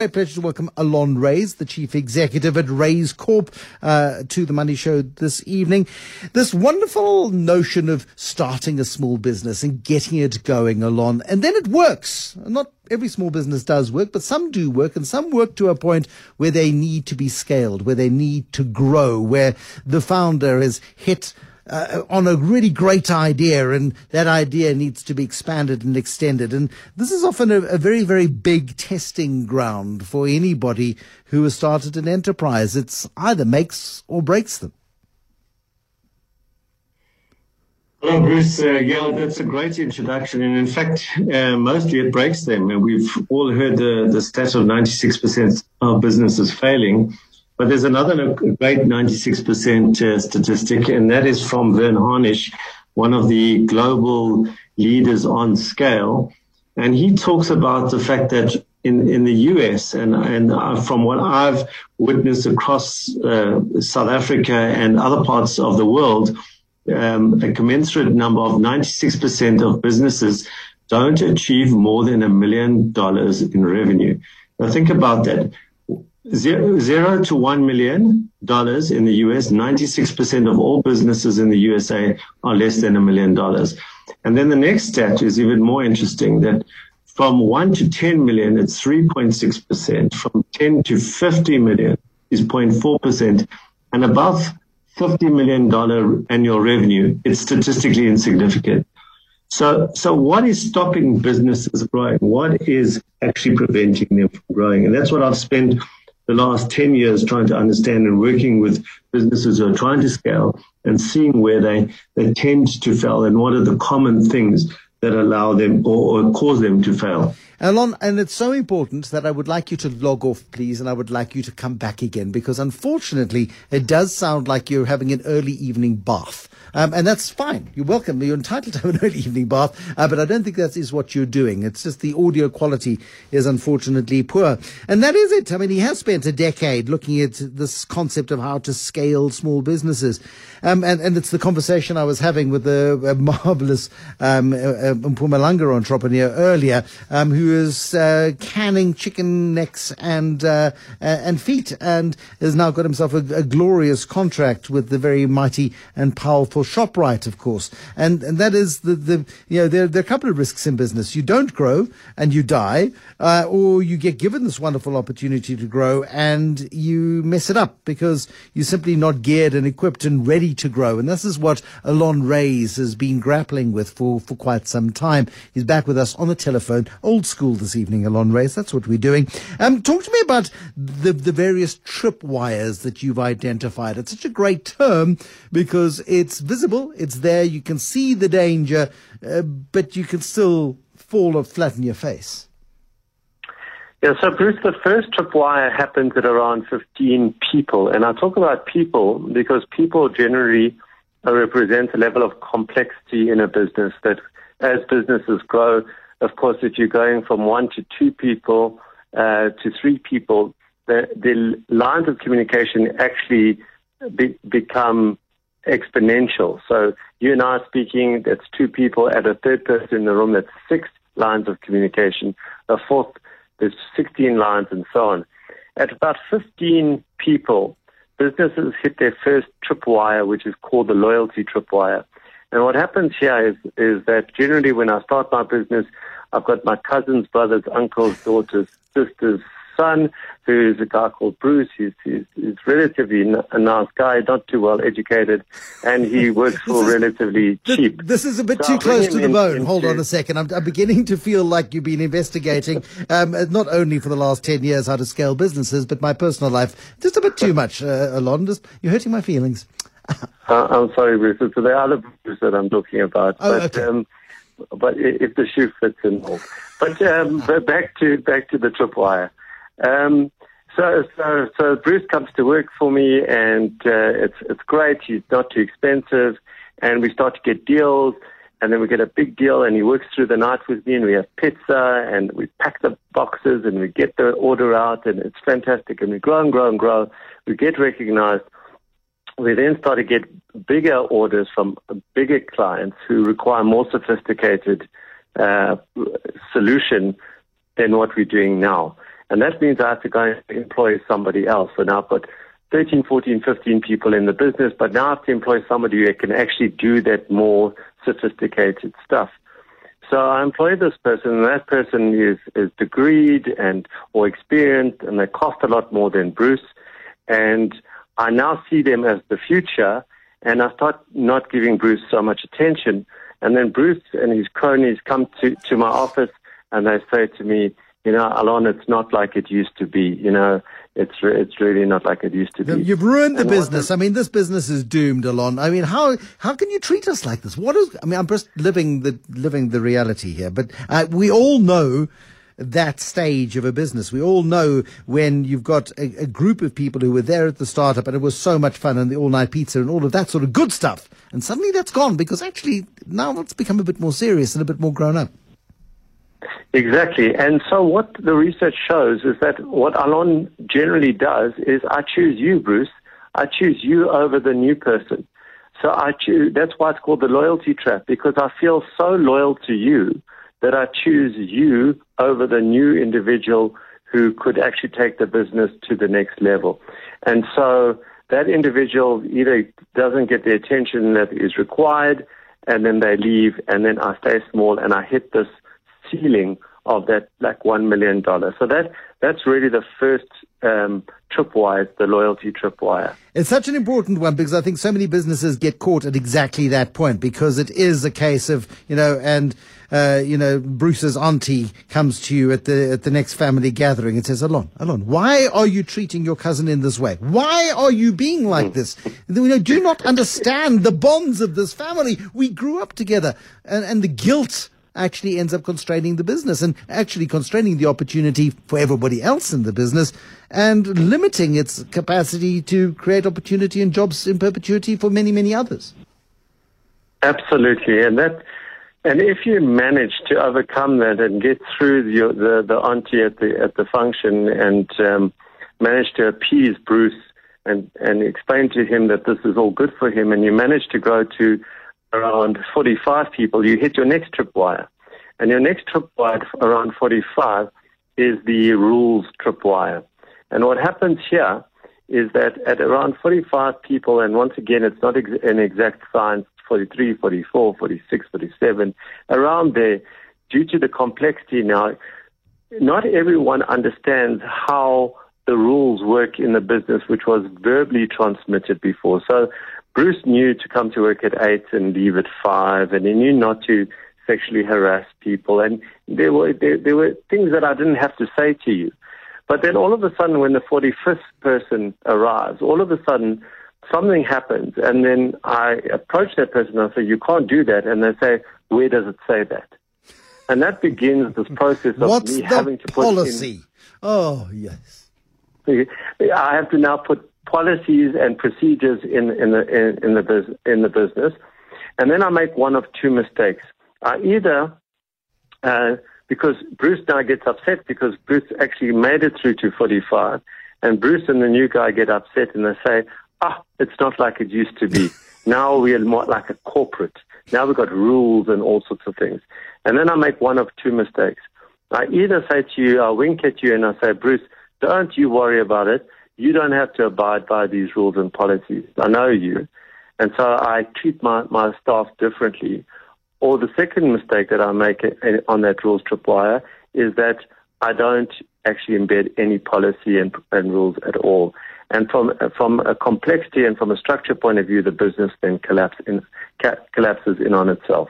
Great pleasure to welcome Alon Reyes, the chief executive at Reyes Corp, uh, to the Money Show this evening. This wonderful notion of starting a small business and getting it going, Alon, and then it works. Not every small business does work, but some do work, and some work to a point where they need to be scaled, where they need to grow, where the founder has hit uh, on a really great idea, and that idea needs to be expanded and extended. And this is often a, a very, very big testing ground for anybody who has started an enterprise. It's either makes or breaks them. Hello, Bruce. Uh, yeah, that's a great introduction. And in fact, uh, mostly it breaks them. And we've all heard the, the stat of 96% of businesses failing. But there's another great 96% uh, statistic, and that is from Verne Harnish, one of the global leaders on scale. And he talks about the fact that in, in the US and, and uh, from what I've witnessed across uh, South Africa and other parts of the world, um, a commensurate number of 96% of businesses don't achieve more than a million dollars in revenue. Now think about that zero, to one million dollars in the US, 96% of all businesses in the USA are less than a million dollars. And then the next stat is even more interesting that from one to 10 million, it's 3.6%. From 10 to 50 million is 0.4%. And above $50 million annual revenue, it's statistically insignificant. So, so what is stopping businesses growing? What is actually preventing them from growing? And that's what I've spent the last 10 years trying to understand and working with businesses who are trying to scale and seeing where they, they tend to fail and what are the common things that allow them or, or cause them to fail. Alon, and it's so important that I would like you to log off, please, and I would like you to come back again because unfortunately, it does sound like you're having an early evening bath. Um, and that's fine. You're welcome. You're entitled to have an early evening bath, uh, but I don't think that is what you're doing. It's just the audio quality is unfortunately poor. And that is it. I mean, he has spent a decade looking at this concept of how to scale small businesses. Um, and, and it's the conversation I was having with the marvelous um, uh, uh, Mpumalanga entrepreneur earlier, um, who is uh, canning chicken necks and uh, and feet, and has now got himself a, a glorious contract with the very mighty and powerful Shoprite, of course. And, and that is the, the you know, there, there are a couple of risks in business. You don't grow and you die, uh, or you get given this wonderful opportunity to grow and you mess it up because you're simply not geared and equipped and ready to grow. And this is what Alon Reyes has been grappling with for, for quite some time. He's back with us on the telephone, old school this evening, Alon Reyes. That's what we're doing. Um, talk to me about the, the various tripwires that you've identified. It's such a great term because it's visible, it's there, you can see the danger, uh, but you can still fall or flatten your face. Yeah, so Bruce, the first tripwire happens at around 15 people. And I talk about people because people generally represent a level of complexity in a business that as businesses grow, of course, if you're going from one to two people uh, to three people, the, the lines of communication actually be, become exponential. So you and I are speaking, that's two people, add a third person in the room, that's six lines of communication. A fourth, there's 16 lines and so on. At about 15 people, businesses hit their first tripwire, which is called the loyalty tripwire. And what happens here is, is that generally when I start my business, I've got my cousins, brothers, uncles, daughters, sisters, son, who is a guy called Bruce. He's, he's, he's relatively a nice guy, not too well educated, and he works for is, relatively cheap. This is a bit so too close to the bone. In, Hold on a second. I'm, I'm, beginning to feel like you've been investigating, um, not only for the last 10 years how to scale businesses, but my personal life. Just a bit too much, uh, Alon. Just, you're hurting my feelings. uh, I'm sorry, Bruce. It's the other Bruce that I'm talking about. Oh, but, okay. Um, but if the shoe fits in more. But, um, but back to back to the tripwire. Um, so, so, so Bruce comes to work for me, and uh, it's it's great. He's not too expensive, and we start to get deals, and then we get a big deal, and he works through the night with me, and we have pizza, and we pack the boxes, and we get the order out, and it's fantastic, and we grow and grow and grow. We get recognized. We then start to get bigger orders from bigger clients who require more sophisticated uh, solution than what we're doing now. And that means I have to go and employ somebody else. So now I've got 13, 14, 15 people in the business, but now I have to employ somebody who can actually do that more sophisticated stuff. So I employ this person, and that person is, is degreed and or experienced, and they cost a lot more than Bruce. And I now see them as the future, and I start not giving Bruce so much attention. And then Bruce and his cronies come to, to my office and they say to me, you know, Alon, it's not like it used to be. You know, it's re- it's really not like it used to be. You've ruined the and business. I mean, this business is doomed, Alon. I mean, how how can you treat us like this? What is? I mean, I'm just living the living the reality here. But uh, we all know that stage of a business. We all know when you've got a, a, group of people who were there at the startup and it was so much fun and the all night pizza and all of that sort of good stuff. And suddenly that's gone because actually now it's become a bit more serious and a bit more grown up. Exactly. And so what the research shows is that what Alon generally does is I choose you, Bruce. I choose you over the new person. So I choose, that's why it's called the loyalty trap because I feel so loyal to you that I choose you over the new individual who could actually take the business to the next level. And so that individual either doesn't get the attention that is required and then they leave and then I stay small and I hit this ceiling of that like one million dollars. So that that's really the first um, tripwire, the loyalty tripwire. It's such an important one because I think so many businesses get caught at exactly that point because it is a case of you know and. Uh, you know, Bruce's auntie comes to you at the at the next family gathering and says, "Alon, Alon, why are you treating your cousin in this way? Why are you being like this? You know, do not understand the bonds of this family? We grew up together, and and the guilt actually ends up constraining the business and actually constraining the opportunity for everybody else in the business and limiting its capacity to create opportunity and jobs in perpetuity for many, many others. Absolutely. And that, and if you manage to overcome that and get through the, the, the auntie at the, at the function and um, manage to appease Bruce and, and explain to him that this is all good for him and you manage to go to around 45 people, you hit your next tripwire. And your next tripwire around 45 is the rules tripwire. And what happens here is that at around 45 people, and once again, it's not ex- an exact science, 43, 44, 46, 47, around there, due to the complexity now, not everyone understands how the rules work in the business, which was verbally transmitted before. So Bruce knew to come to work at eight and leave at five, and he knew not to sexually harass people. And there were there, there were things that I didn't have to say to you. But then all of a sudden, when the 45th person arrives, all of a sudden something happens, and then I approach that person and I say, "You can't do that," and they say, "Where does it say that?" And that begins this process of What's me having to put policy? Oh yes. I have to now put policies and procedures in, in, the, in, in, the, bus- in the business. And then I make one of two mistakes. I either, uh, because Bruce now gets upset because Bruce actually made it through to 45, and Bruce and the new guy get upset and they say, ah, it's not like it used to be. now we are more like a corporate. Now we've got rules and all sorts of things. And then I make one of two mistakes. I either say to you, I wink at you and I say, Bruce, don't you worry about it you don't have to abide by these rules and policies. I know you. And so I treat my, my staff differently. Or the second mistake that I make on that rules tripwire is that I don't actually embed any policy and, and rules at all. And from from a complexity and from a structure point of view, the business then collapse in, collapses in on itself.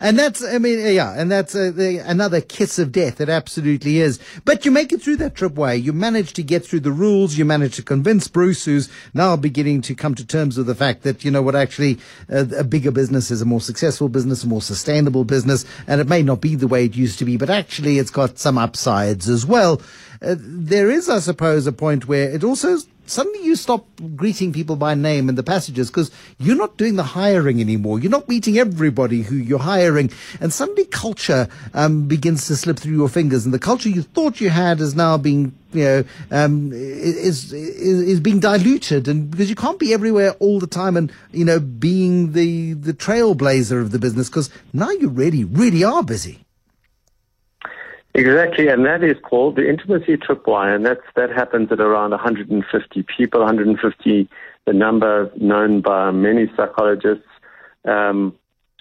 And that's, I mean, yeah, and that's uh, the, another kiss of death. It absolutely is. But you make it through that tripwire. You manage to get through the rules. You manage to convince Bruce, who's now beginning to come to terms with the fact that, you know what, actually, uh, a bigger business is a more successful business, a more sustainable business, and it may not be the way it used to be, but actually it's got some upsides as well. Uh, there is, I suppose, a point where it also suddenly you stop greeting people by name in the passages because you're not doing the hiring anymore. You're not meeting everybody who you're hiring. And suddenly culture um, begins to slip through your fingers. And the culture you thought you had is now being, you know, um, is, is, is being diluted. And because you can't be everywhere all the time and, you know, being the, the trailblazer of the business because now you really, really are busy. Exactly, and that is called the intimacy tripwire, and that's that happens at around 150 people. 150, the number known by many psychologists um,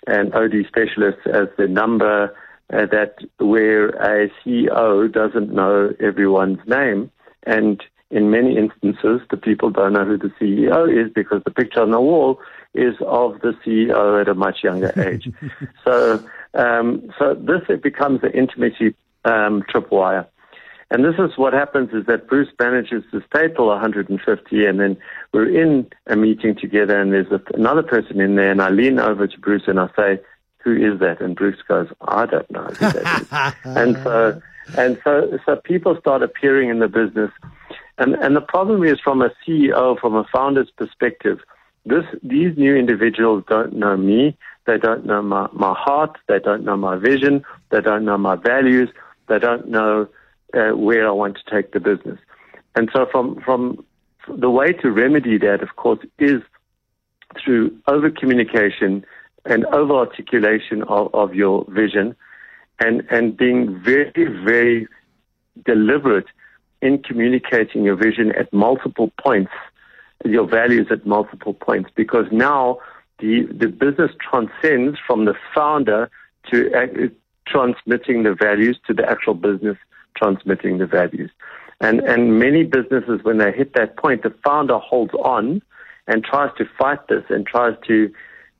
and OD specialists as the number uh, that where a CEO doesn't know everyone's name, and in many instances, the people don't know who the CEO is because the picture on the wall is of the CEO at a much younger age. so, um, so this it becomes the intimacy um, tripwire. And this is what happens is that Bruce manages to staple 150 and then we're in a meeting together and there's a, another person in there and I lean over to Bruce and I say, who is that? And Bruce goes, I don't know who that is. and so, and so, so people start appearing in the business. And, and the problem is from a CEO, from a founder's perspective, this, these new individuals don't know me. They don't know my, my heart. They don't know my vision. They don't know my values. They don't know uh, where I want to take the business. And so from, from the way to remedy that, of course, is through over communication and over articulation of, of your vision and, and being very, very deliberate in communicating your vision at multiple points, your values at multiple points, because now the, the business transcends from the founder to uh, transmitting the values to the actual business transmitting the values. And, and many businesses, when they hit that point, the founder holds on and tries to fight this and tries to,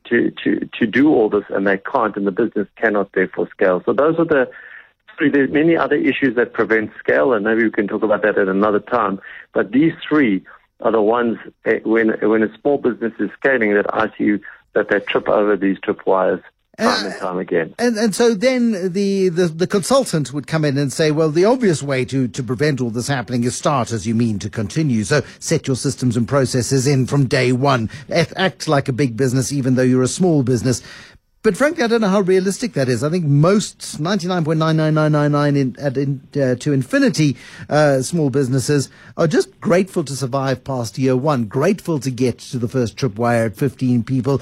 to, to, to do all this, and they can't, and the business cannot therefore scale. So those are the three. There's many other issues that prevent scale, and maybe we can talk about that at another time. But these three are the ones eh, when when a small business is scaling that I see that they trip over these tripwires time and uh, time again. And and so then the, the, the consultant would come in and say, well, the obvious way to, to prevent all this happening is start as you mean to continue. So set your systems and processes in from day one. Act like a big business, even though you're a small business. But frankly, I don't know how realistic that is. I think most 99.99999 in, at in, uh, to infinity uh, small businesses are just grateful to survive past year one, grateful to get to the first tripwire at 15 people,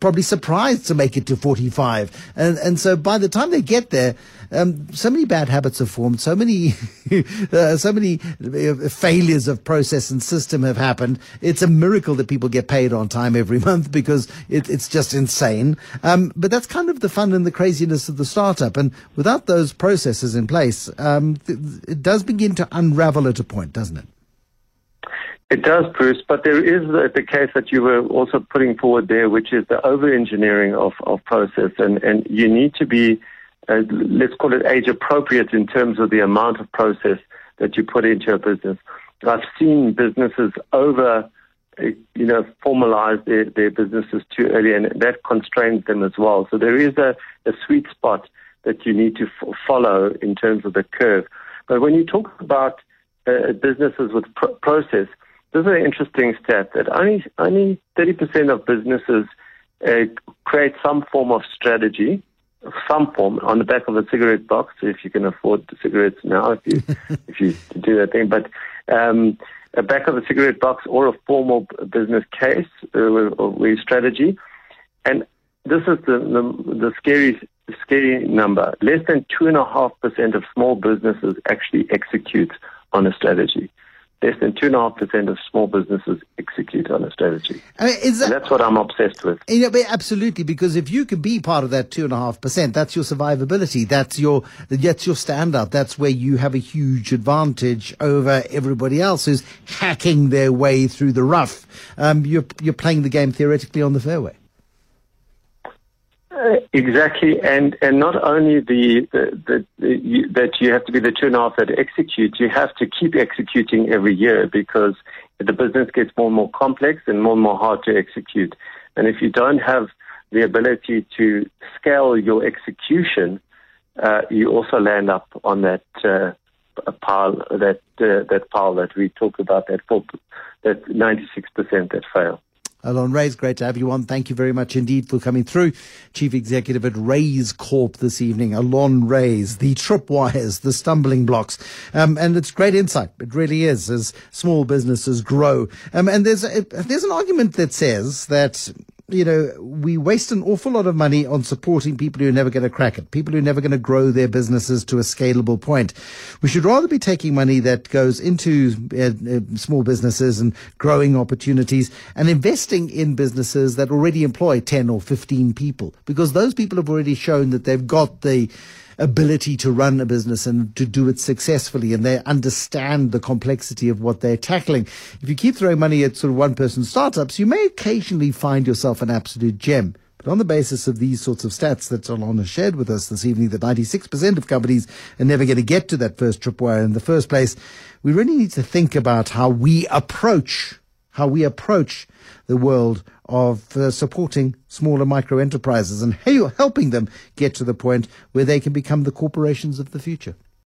probably surprised to make it to 45. And, and so by the time they get there, um, so many bad habits have formed, so many, uh, so many uh, failures of process and system have happened. It's a miracle that people get paid on time every month because it, it's just insane. Um, but that's kind of the fun and the craziness of the startup. And without those processes in place, um, th- it does begin to unravel at a point, doesn't it? It does, Bruce, but there is the, the, case that you were also putting forward there, which is the over engineering of, of process. And, and you need to be, uh, let's call it age appropriate in terms of the amount of process that you put into a business. I've seen businesses over you know, formalize their, their businesses too early, and that constrains them as well. So there is a, a sweet spot that you need to f- follow in terms of the curve. But when you talk about uh, businesses with pr- process, this is an interesting stat that only only 30% of businesses uh, create some form of strategy, some form on the back of a cigarette box, if you can afford the cigarettes now, if you if you do that thing. But um, a back of a cigarette box or a formal business case uh, or strategy. And this is the, the, the scary, scary number. Less than 2.5% of small businesses actually execute on a strategy less than 2.5% of small businesses execute on a strategy. I mean, that, that's what I'm obsessed with. Yeah, absolutely, because if you can be part of that 2.5%, that's your survivability. That's your, that's your standout. That's where you have a huge advantage over everybody else who's hacking their way through the rough. Um, you're, you're playing the game theoretically on the fairway. Exactly, and and not only the, the, the, the you, that you have to be the two and a half that execute, you have to keep executing every year because the business gets more and more complex and more and more hard to execute. And if you don't have the ability to scale your execution, uh, you also land up on that uh, pile that uh, that pile that we talked about that four, that ninety six percent that fail. Alon Reyes, great to have you on. Thank you very much indeed for coming through. Chief Executive at Reyes Corp this evening. Alon Reyes, the tripwires, the stumbling blocks. Um, and it's great insight. It really is as small businesses grow. Um, and there's, a, there's an argument that says that you know, we waste an awful lot of money on supporting people who are never going to crack it, people who are never going to grow their businesses to a scalable point. We should rather be taking money that goes into uh, uh, small businesses and growing opportunities and investing in businesses that already employ 10 or 15 people because those people have already shown that they've got the ability to run a business and to do it successfully and they understand the complexity of what they're tackling. If you keep throwing money at sort of one person startups, you may occasionally find yourself an absolute gem. But on the basis of these sorts of stats that Alon has shared with us this evening, that 96% of companies are never going to get to that first tripwire in the first place, we really need to think about how we approach, how we approach the world of uh, supporting smaller micro enterprises and helping them get to the point where they can become the corporations of the future.